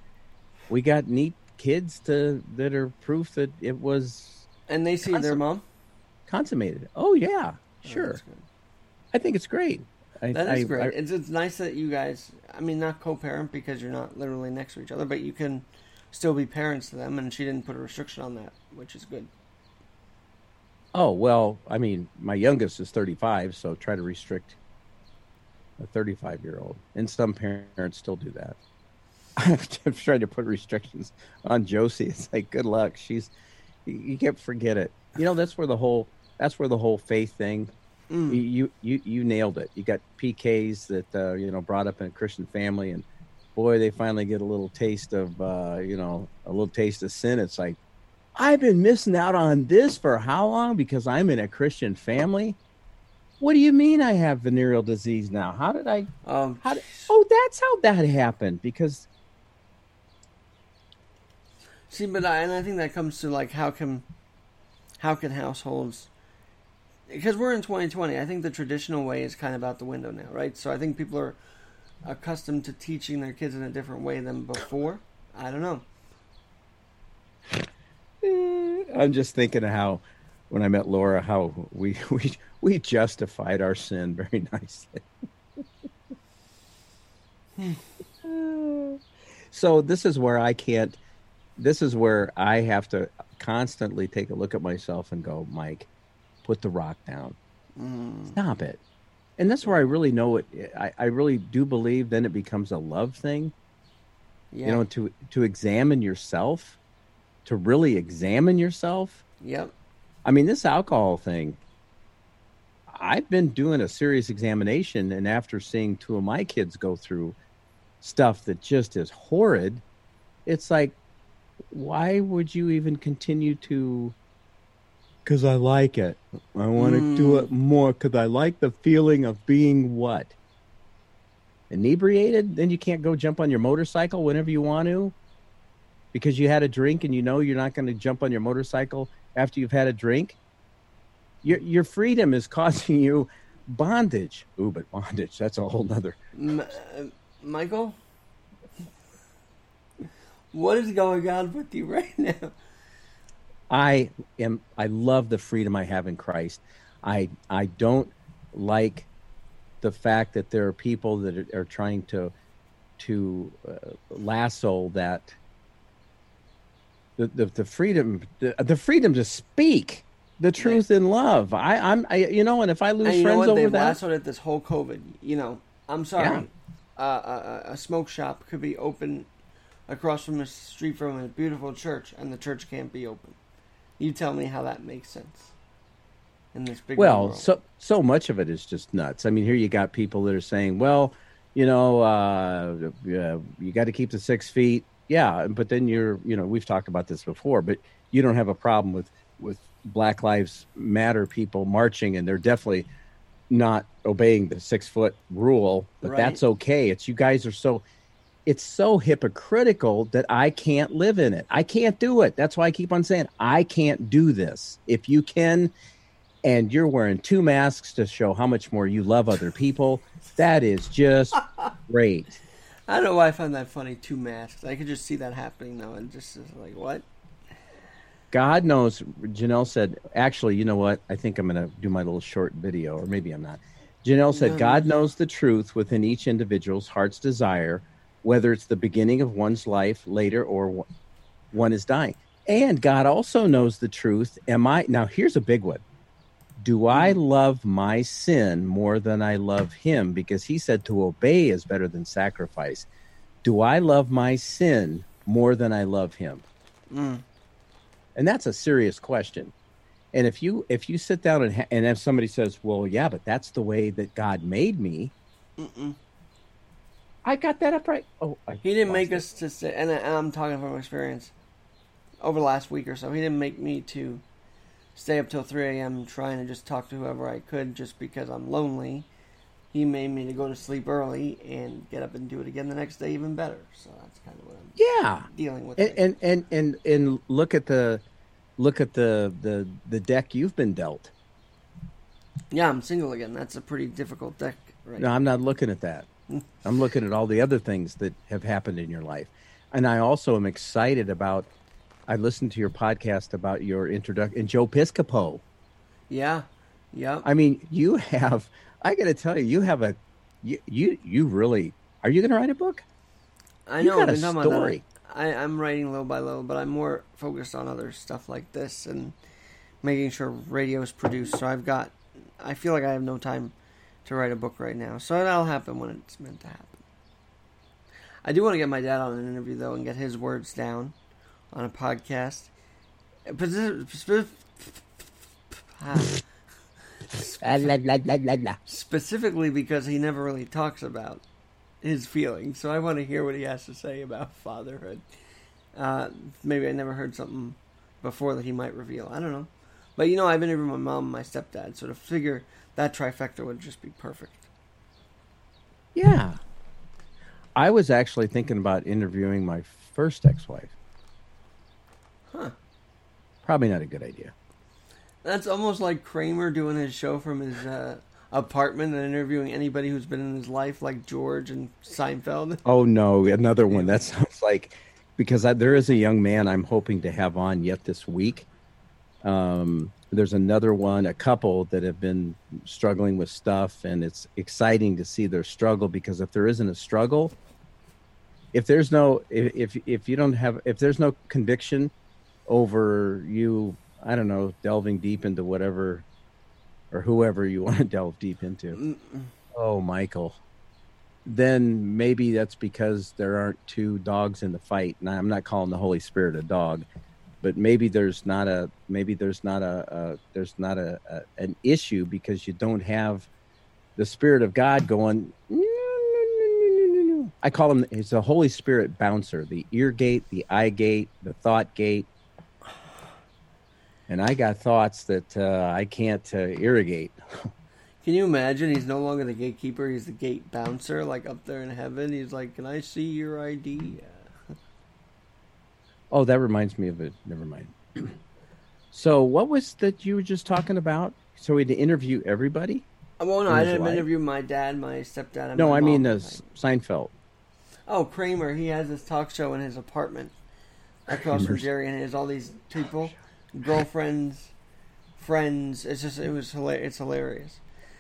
we got neat kids to that are proof that it was And they see their mom. consummated. Oh yeah, Oh, sure. good. I think it's great. I, That is I- great. I- it's it's nice that you guys. I mean, not co-parent because you're not literally next to each other, but you can still be parents to them. And she didn't put a restriction on that, which is good. Oh well, I mean, my youngest is 35, so try to restrict a 35 year old, and some parents still do that. I'm trying to put restrictions on Josie. It's like, good luck. She's you, can't forget it. You know, that's where the whole that's where the whole faith thing. Mm. You, you you you nailed it. You got PKs that uh, you know brought up in a Christian family, and boy, they finally get a little taste of uh, you know a little taste of sin. It's like I've been missing out on this for how long because I'm in a Christian family. What do you mean I have venereal disease now? How did I? Um, How did? Oh, that's how that happened. Because See, but I, and I think that comes to like how can how can households because we're in 2020. I think the traditional way is kind of out the window now, right? So I think people are accustomed to teaching their kids in a different way than before. I don't know. Eh, I'm just thinking of how when I met Laura, how we we we justified our sin very nicely. Hmm. so this is where I can't. This is where I have to constantly take a look at myself and go, Mike, put the rock down. Hmm. Stop it. And that's where I really know it. I, I really do believe then it becomes a love thing. Yeah. You know, to to examine yourself, to really examine yourself. Yep. I mean, this alcohol thing, I've been doing a serious examination, and after seeing two of my kids go through stuff that just is horrid, it's like, why would you even continue to? Because I like it. I want to mm. do it more because I like the feeling of being what? Inebriated? Then you can't go jump on your motorcycle whenever you want to because you had a drink and you know you're not going to jump on your motorcycle after you've had a drink. Your, your freedom is causing you bondage. Ooh, but bondage, that's a whole nother. M- uh, Michael, what is going on with you right now? I am I love the freedom I have in Christ. I I don't like the fact that there are people that are, are trying to to uh, lasso that the, the the freedom the, the freedom to speak the truth in love. I I'm I, you know and if I lose And you know friends over They've that lassoed it this whole COVID. You know, I'm sorry. Uh, a, a- a smoke shop could be open across from a street from a beautiful church, and the church can't be open. You tell me how that makes sense in this big Well, world. so so much of it is just nuts. I mean, here you got people that are saying, "Well, you know, uh, uh, you got to keep the six feet." Yeah, but then you're, you know, we've talked about this before, but you don't have a problem with with Black Lives Matter people marching, and they're definitely not obeying the six foot rule. But Right. that's okay. It's you guys are so. It's so hypocritical that I can't live in it. I can't do it. That's why I keep on saying I can't do this. If you can, and you're wearing two masks to show how much more you love other people. That is just great. I don't know why I find that funny. Two masks. I could just see that happening though, and just is like what? God knows. Janelle said, actually, you know what? I think I'm going to do my little short video, or maybe I'm not. Janelle said, No. God knows the truth within each individual's heart's desire, whether it's the beginning of one's life later or one is dying. And God also knows the truth. Am I, now here's a big one. Do I love my sin more than I love him? Because he said to obey is better than sacrifice. Do I love my sin more than I love him? Mm. and that's a serious question and if you if you sit down and ha- and if somebody says well yeah but that's the way that god made me Mm-mm. i got that up right oh I He didn't make it. us to say, and I- I'm talking from experience. Over the last week or so, he didn't make me to stay up till 3 a.m. trying to just talk to whoever I could just because I'm lonely. He made me to go to sleep early and get up and do it again the next day even better. So that's kind of what I'm yeah dealing with. and, right and and and and look at the look at the the the deck you've been dealt Yeah, I'm single again. That's a pretty difficult deck right no i'm not looking at that i'm looking at all the other things that have happened in your life and i also am excited about i listened to your podcast about your introduction and joe piscopo Yeah. Yeah. I mean, you have. I got to tell you, you have a. You you you really are you going to write a book? I you know. got I've a been talking about story. that. I, I'm writing little by little, but I'm more focused on other stuff like this and making sure radio is produced. So I've got. I feel like I have no time to write a book right now. So that'll happen when it's meant to happen. I do want to get my dad on an interview though and get his words down on a podcast. Speci- speci-. Specifically because he never really talks about his feelings, so I want to hear what he has to say about fatherhood. Uh, maybe I never heard something before that he might reveal. I don't know, but you know, I've interviewed my mom and my stepdad, so to figure that trifecta would just be perfect. Yeah. I was actually thinking about interviewing my first ex-wife. Huh? Probably not a good idea. That's almost like Kramer doing his show from his uh, apartment and interviewing anybody who's been in his life, like George and Seinfeld. Oh no, another one. That sounds like because I, there is a young man I'm hoping to have on yet this week. Um, there's another one, a couple that have been struggling with stuff, and it's exciting to see their struggle because if there isn't a struggle, if there's no, if if, if you don't have, if there's no conviction over you, I don't know, delving deep into whatever or whoever you want to delve deep into. Mm. Oh, Michael then maybe that's because there aren't two dogs in the fight. And I'm not calling the Holy Spirit a dog, but maybe there's not a maybe there's not a, there's not a, a an issue because you don't have the Spirit of God going. I call him. He's the Holy Spirit bouncer, the ear gate, the eye gate, the thought gate. And I got thoughts that uh, I can't uh, irrigate. Can you imagine? He's no longer the gatekeeper; he's the gate bouncer. Like up there in heaven, he's like, "Can I see your ID?" Oh, that reminds me of it. Never mind. so, what was that you were just talking about? So we had to interview everybody. Well, no, In I didn't life? interview my dad, my stepdad, and No, my I mean mom. uh, Seinfeld. Oh, Kramer. He has this talk show in his apartment across from Jerry, and he has all these people, girlfriends, friends. It's just it was hilarious. It's hilarious.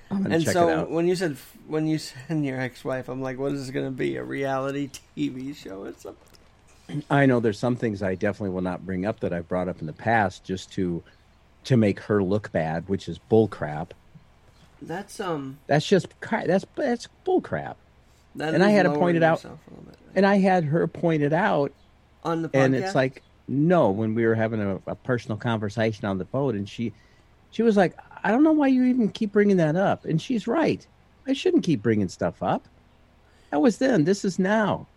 And check so it out. when you said when you said your ex-wife, I'm like, what is this going to be? A reality TV show or something? I know there's some things I definitely will not bring up that I've brought up in the past just to to make her look bad, which is bull crap. That's um. That's just that's that's bull crap. That And I had to point it out. a little bit. And I had her point it out, on the podcast. and it's like no, when we were having a, a personal conversation on the phone, and she she was like, I don't know why you even keep bringing that up, and she's right. I shouldn't keep bringing stuff up. That was then. This is now.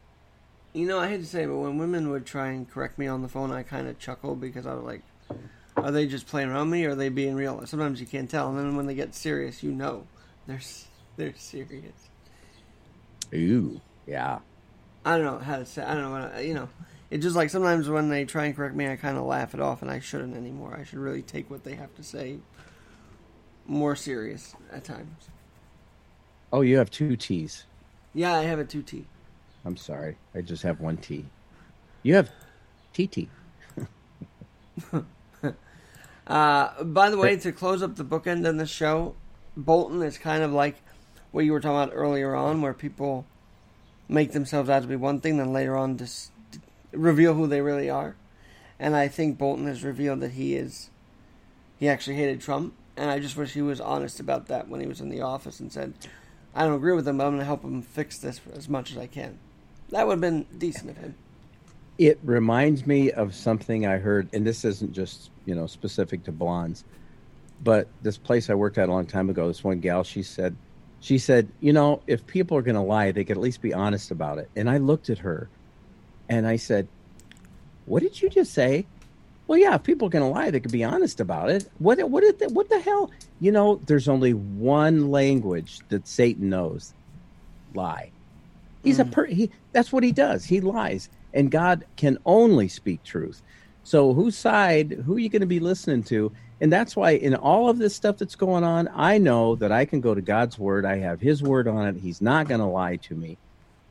You know, I hate to say, but when women would try and correct me on the phone, I kind of chuckle because I was like, "Are they just playing around me, or are they being real?" Sometimes you can't tell, and then when they get serious, you know they're they're serious. Ooh, yeah. I don't know how to say. I don't know. What I, you know, it's just like sometimes when they try and correct me, I kind of laugh it off, and I shouldn't anymore. I should really take what they have to say more serious at times. Oh, you have two T's. Yeah, I have a two T. I'm sorry. I just have one T. You have TT. Uh, by the way, to close up the bookend on the show, Bolton is kind of like what you were talking about earlier on, where people make themselves out to be one thing, then later on just reveal who they really are. And I think Bolton has revealed that he is he actually hated Trump, and I just wish he was honest about that when he was in the office and said, "I don't agree with him, but I'm going to help him fix this as much as I can." That would have been decent of him. It reminds me of something I heard, and this isn't just you know specific to blondes, but this place I worked at a long time ago. This one gal, she said, she said, you know, if people are going to lie, they could at least be honest about it. And I looked at her, and I said, "What did you just say?" Well, yeah, if people are going to lie, they could be honest about it. What what did the, what the hell? You know, there's only one language that Satan knows: lie. He's a per- he. That's what he does. He lies, and God can only speak truth. So, whose side? Who are you going to be listening to? And that's why, in all of this stuff that's going on, I know that I can go to God's word. I have His word on it. He's not going to lie to me.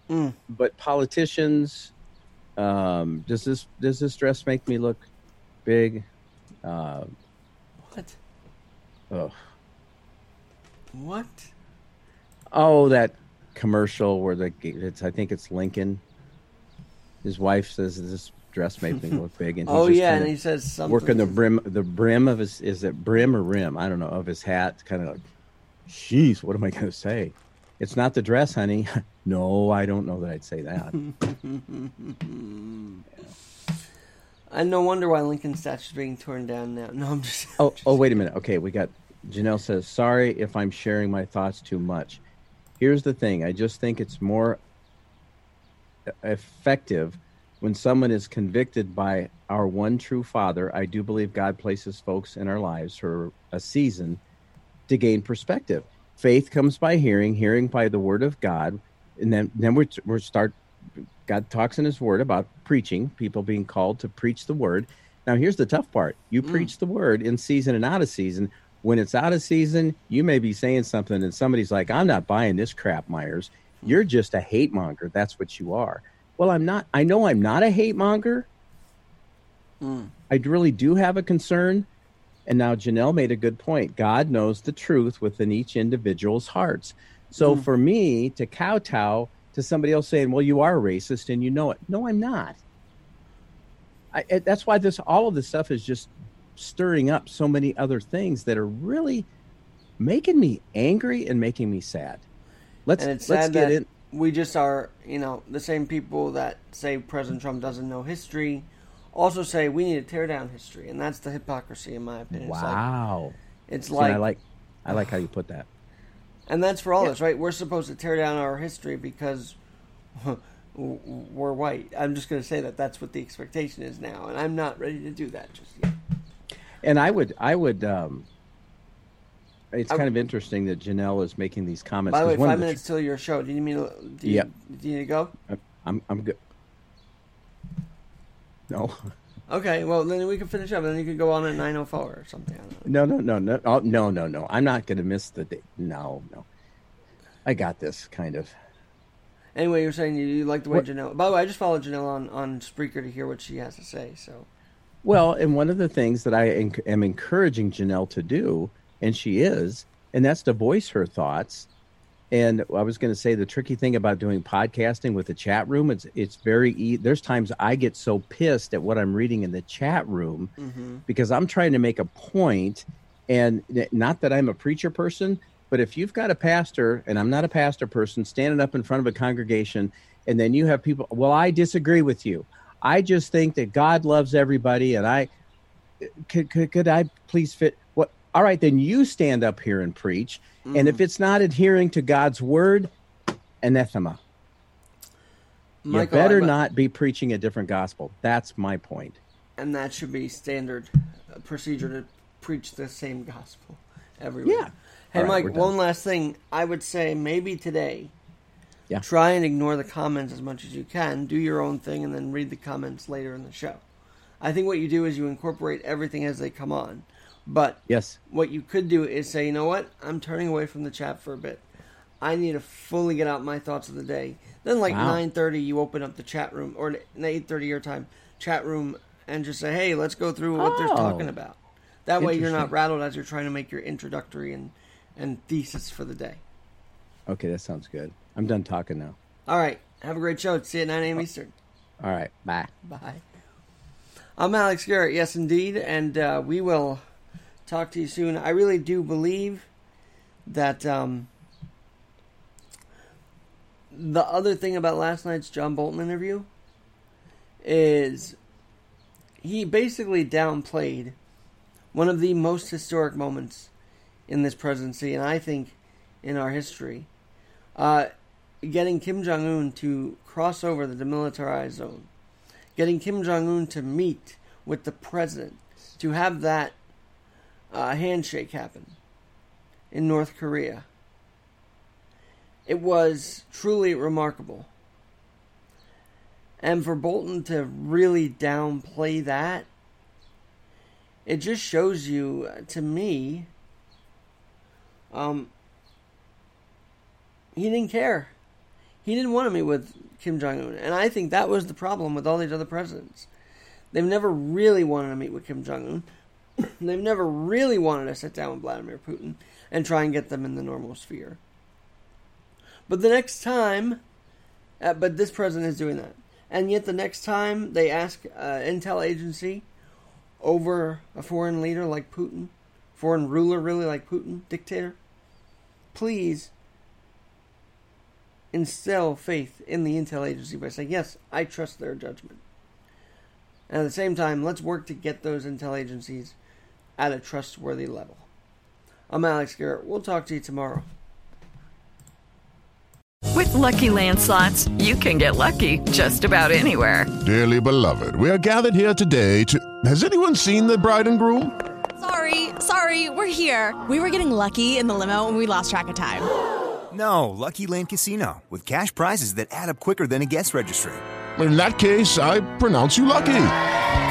Mm. But politicians, um, does this does this dress make me look big? Uh, What? oh, What? oh, that commercial where the it's I think it's Lincoln. His wife says this dress made me look big, and Oh yeah, and he says something. working the brim, the brim of his is it brim or rim? I don't know of his hat. Kind of like, jeez, what am I going to say? It's not the dress, honey. no, I don't know that I'd say that. And uh, no wonder why Lincoln's statue's being torn down now. No, I'm just. Oh, oh, wait a minute. Okay, we got Janelle says, "Sorry if I'm sharing my thoughts too much." Here's the thing: I just think it's more effective when someone is convicted by our one true Father. I do believe God places folks in our lives for a season to gain perspective. Faith comes by hearing, hearing by the Word of God, and then then we we start. God talks in His Word about preaching, people being called to preach the Word. Now, here's the tough part: you mm. preach the Word in season and out of season. When it's out of season, you may be saying something, and somebody's like, "I'm not buying this crap, Myers. You're just a hate monger. That's what you are." Well, I'm not. I know I'm not a hate monger. Mm. I really do have a concern. And now Janelle made a good point. God knows the truth within each individual's hearts. So mm-hmm. for me to kowtow to somebody else saying, "Well, you are racist and you know it," no, I'm not. I, it- that's why this all of this stuff is just stirring up so many other things that are really making me angry and making me sad. Let's And it's let's sad get that in. we just are, you know, the same people that say President Trump doesn't know history, also say we need to tear down history, and that's the hypocrisy, in my opinion. Wow. It's See, like, I it's like, like I like how you put that. and that's for all of us, right? We're supposed to tear down our history because we're white. I'm just going to say that that's what the expectation is now, and I'm not ready to do that just yet. And I would, I would. Um, it's I- kind of interesting that Janelle is making these comments. By the 'cause way, one five of the- minutes till your show. Do you mean to, do you, Yep. do you need to go? I'm, I'm good. No, Okay, well then we can finish up, and then you could go on at 9:04 or something. No, no, no, no, oh, no, no, no. I'm not going to miss the day. No, no. I got this kind of. Anyway, you're saying you, you like the way What- Janelle. By the way, I just followed Janelle on on Spreaker to hear what she has to say. So Well, and one of the things that I am encouraging Janelle to do, and she is, and that's to voice her thoughts. And I was going to say the tricky thing about doing podcasting with the chat room, it's it's very. E- There's times I get so pissed at what I'm reading in the chat room mm-hmm. because I'm trying to make a point, and not that I'm a preacher person, but if you've got a pastor, and I'm not a pastor person, standing up in front of a congregation, and then you have people, well, I disagree with you. I just think that God loves everybody, and I could could, could I please fit what? All right, then you stand up here and preach, and if mm-hmm. it's not adhering to God's word, anathema. Michael, you better not be preaching a different gospel. That's my point. and that should be standard procedure to preach the same gospel everywhere. Yeah. Hey, right, Mike. One last thing. I would say maybe today. Yeah. Try and ignore the comments as much as you can. Do your own thing, and then read the comments later in the show. I think what you do is you incorporate everything as they come on. But Yes. what you could do is say, you know what? I'm turning away from the chat for a bit. I need to fully get out my thoughts of the day. Then, like Wow. nine thirty, you open up the chat room, or eight thirty your time chat room, and just say, "Hey, let's go through what they're Oh. talking about." That way, you're not rattled as you're trying to make your introductory and and thesis for the day. Okay, that sounds good. I'm done talking now. All right, have a great show. See you at nine a.m. Eastern. All right, bye. Bye. I'm Alex Garrett, yes, indeed, and uh, we will talk to you soon. I really do believe that um, the other thing about last night's John Bolton interview is he basically downplayed one of the most historic moments in this presidency, and I think in our history. Uh, getting Kim Jong Un to cross over the demilitarized zone, getting Kim Jong Un to meet with the president, to have that uh, handshake happen in North Korea. It was truly remarkable. And for Bolton to really downplay that, it just shows you, to me, um, he didn't care. He didn't want to meet with Kim Jong Un, and I think that was the problem with all these other presidents. They've never really wanted to meet with Kim Jong Un. They've never really wanted to sit down with Vladimir Putin and try and get them in the normal sphere. But the next time, uh, but this president is doing that, and yet the next time they ask uh, intel agency over a foreign leader like Putin, foreign ruler really like Putin, dictator, please instill faith in the intel agency by saying, yes, I trust their judgment. And at the same time, let's work to get those intel agencies at a trustworthy level. I'm Alex Garrett. We'll talk to you tomorrow. With Lucky Land slots, you can get lucky just about anywhere. Dearly beloved, we are gathered here today to. Has anyone seen the bride and groom? Sorry, sorry, we're here. We were getting lucky in the limo and we lost track of time. No, Lucky Land Casino, with cash prizes that add up quicker than a guest registry. In that case, I pronounce you lucky.